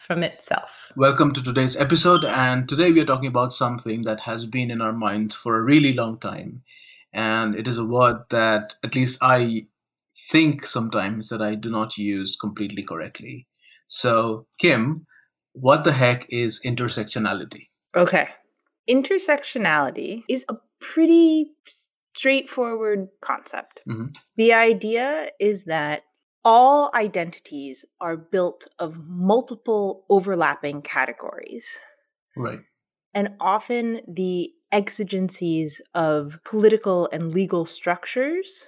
from itself. Welcome to today's episode. And today we are talking about something that has been in our minds for a really long time. And it is a word that, at least I think sometimes, that I do not use completely correctly. So, Kim, what the heck is intersectionality? Okay. Intersectionality is a pretty straightforward concept. Mhm. The idea is that all identities are built of multiple overlapping categories, Right. and often the exigencies of political and legal structures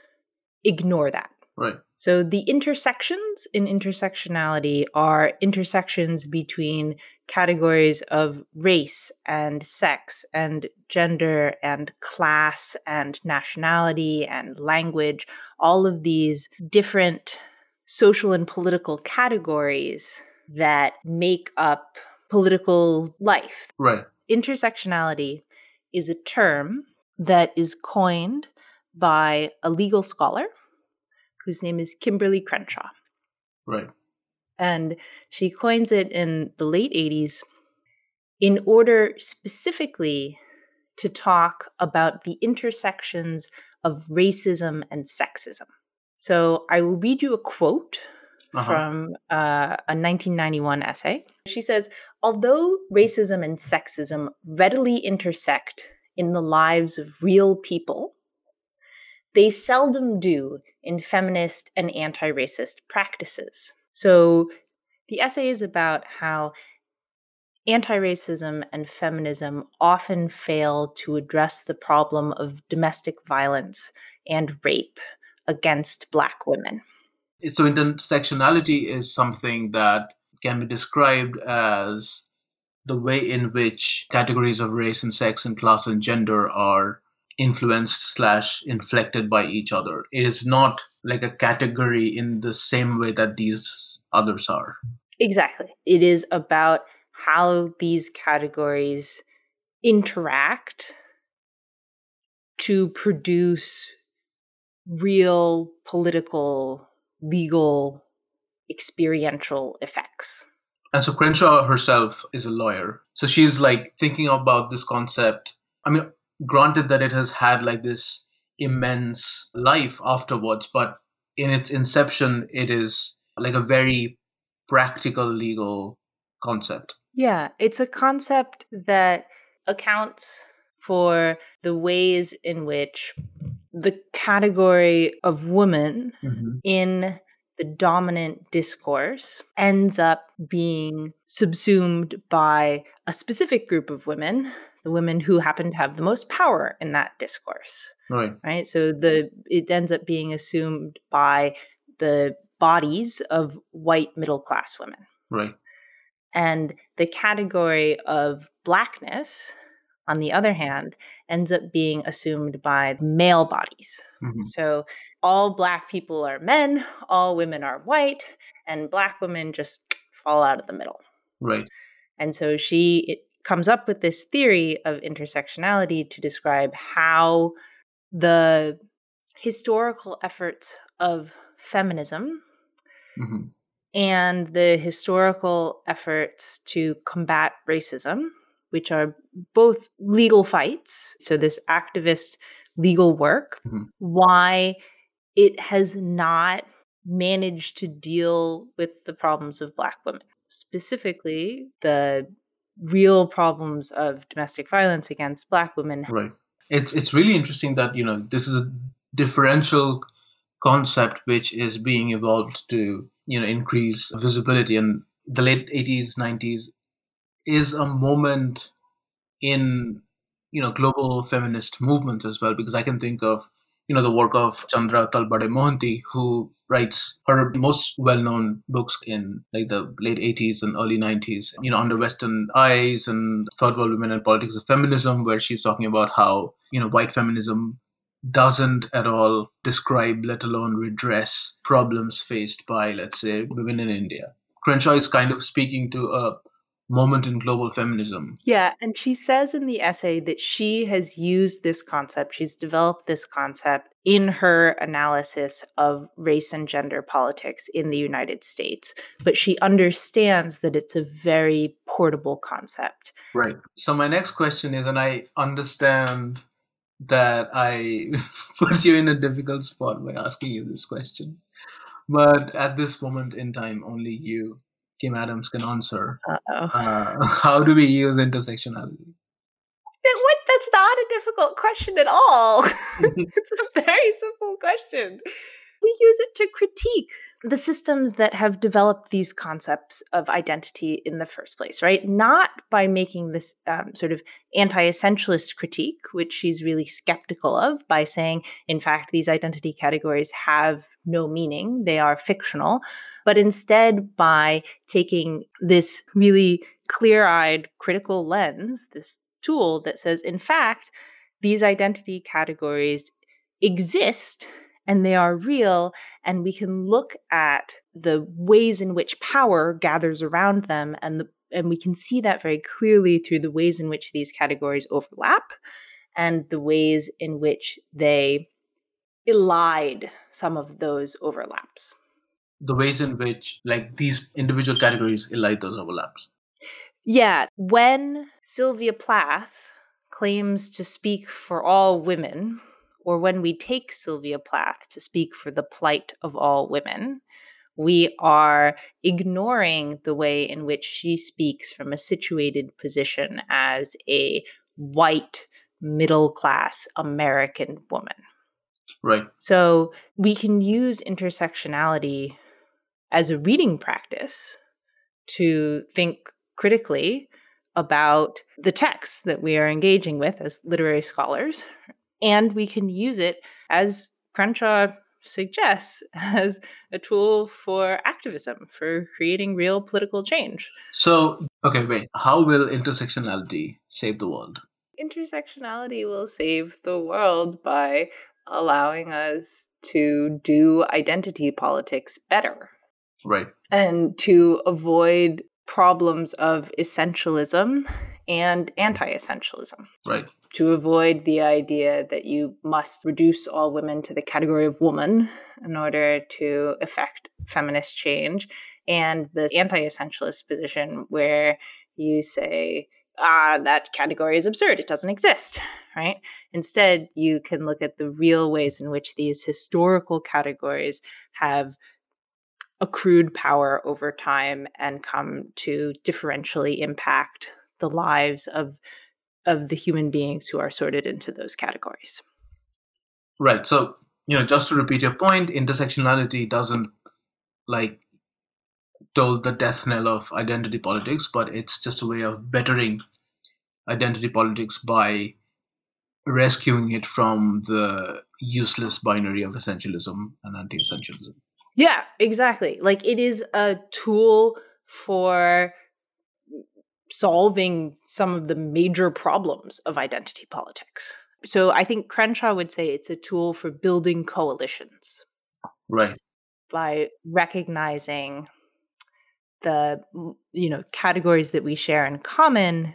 ignore that. Right. So the intersections in intersectionality are intersections between categories of race and sex and gender and class and nationality and language, all of these different social and political categories that make up political life. Right. Intersectionality is a term that is coined by a legal scholar whose name is Kimberlé Crenshaw. Right. And she coins it in the late 80s in order specifically to talk about the intersections of racism and sexism. So I will read you a quote Uh-huh. from uh, a 1991 essay. She says, Although racism and sexism readily intersect in the lives of real people, they seldom do in feminist and anti racist practices. So the essay is about how anti racism and feminism often fail to address the problem of domestic violence and rape against Black women. So intersectionality is something that can be described as the way in which categories of race and sex and class and gender are influenced slash inflected by each other. It is not like a category in the same way that these others are. Exactly. It is about how these categories interact to produce real political, legal, experiential effects. And so Crenshaw herself is a lawyer. So she's like thinking about this concept. I mean, granted that it has had like this immense life afterwards, but in its inception, it is like a very practical legal concept. Yeah, it's a concept that accounts for the ways in which the category of woman mm-hmm. in the dominant discourse ends up being subsumed by a specific group of women, the women who happen to have the most power in that discourse, Right. right? So the it ends up being assumed by the bodies of white middle class women. Right. And the category of blackness, on the other hand, ends up being assumed by male bodies. Mhm. So all black people are men, all women are white, and black women just fall out of the middle. Right. And so she it comes up with this theory of intersectionality to describe how the historical efforts of feminism hmm and the historical efforts to combat racism, which are both legal fights, so this activist legal work, Mhm. why it has not managed to deal with the problems of Black women, specifically the real problems of domestic violence against Black women. Right. It's it's really interesting that you know this is a differential concept which is being evolved to you know increase visibility and the late 80s 90s is a moment in you know global feminist movements as well because i can think of you know the work of chandra talpade mohanty who writes her most well-known books in like the late 80s and early 90s you know under western eyes and third world women and politics of feminism where she's talking about how you know white feminism doesn't at all describe let alone redress problems faced by let's say women in india. Crenshaw is kind of speaking to a moment in global feminism. Yeah, and she says in the essay that she has used this concept, she's developed this concept in her analysis of race and gender politics in the United States, but she understands that it's a very portable concept. Right. So, my next question is, and I understand that I put you in a difficult spot by asking you this question, but at this moment in time, only you Kim Adams can answer. Uh, how do we use intersectionality? What? That's not a difficult question at all. it's a very simple question we use it to critique the systems that have developed these concepts of identity in the first place, right? Not by making this um, sort of anti essentialist critique, which she's really skeptical of, by saying, in fact, these identity categories have no meaning, they are fictional, but instead by taking this really clear eyed critical lens, this tool that says, in fact, these identity categories exist and they are real and we can look at the ways in which power gathers around them and the and we can see that very clearly through the ways in which these categories overlap and the ways in which they elide some of those overlaps. The ways in which like these individual categories elide those overlaps. Yeah when sylvia plath claims to speak for all women or when we take Sylvia Plath to speak for the plight of all women, we are ignoring the way in which she speaks from a situated position as a white, middle class American woman. Right. So we can use intersectionality as a reading practice to think critically about the texts that we are engaging with as literary scholars, and we can use it as Crenshaw suggests as a tool for activism, for creating real political change. So, okay, wait. How will intersectionality save the world? Intersectionality will save the world by allowing us to do identity politics better. Right. And to avoid problems of essentialism and anti essentialism. Right. To avoid the idea that you must reduce all women to the category of woman in order to effect feminist change, and the anti essentialist position where you say, ah, that category is absurd. It doesn't exist, right? Instead, you can look at the real ways in which these historical categories have accrued power over time and come to differentially impact the lives of of the human beings who are sorted into those categories. Right. So, you know, just to repeat your point, intersectionality doesn't like toll the death knell of identity politics, but it's just a way of bettering identity politics by rescuing it from the useless binary of essentialism and anti-essentialism. Yeah, exactly. Like it is a tool for solving some of the major problems of identity politics. So I think Crenshaw would say it's a tool for building coalitions. Right. By recognizing the you know categories that we share in common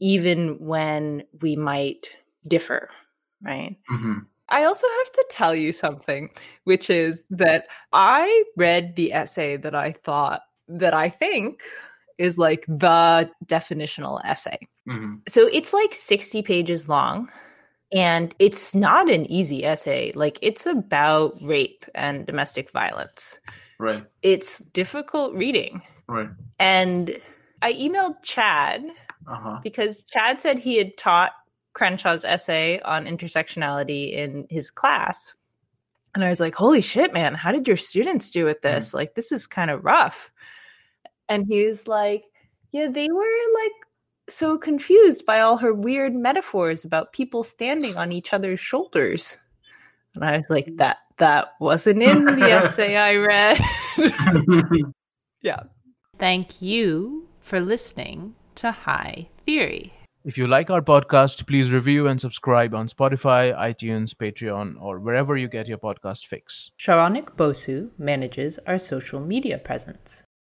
even when we might differ, right? Mm-hmm. I also have to tell you something, which is that I read the essay that I thought that I think is like the definitional essay. Mm-hmm. So it's like 60 pages long. And it's not an easy essay. Like, it's about rape and domestic violence. Right. It's difficult reading. Right. And I emailed Chad uh-huh. because Chad said he had taught Crenshaw's essay on intersectionality in his class. And I was like, holy shit, man, how did your students do with this? Mm-hmm. Like, this is kind of rough. And he was like, Yeah, they were like so confused by all her weird metaphors about people standing on each other's shoulders. And I was like, That that wasn't in the essay I read. yeah. Thank you for listening to High Theory. If you like our podcast, please review and subscribe on Spotify, iTunes, Patreon, or wherever you get your podcast fix. Saronik Bosu manages our social media presence.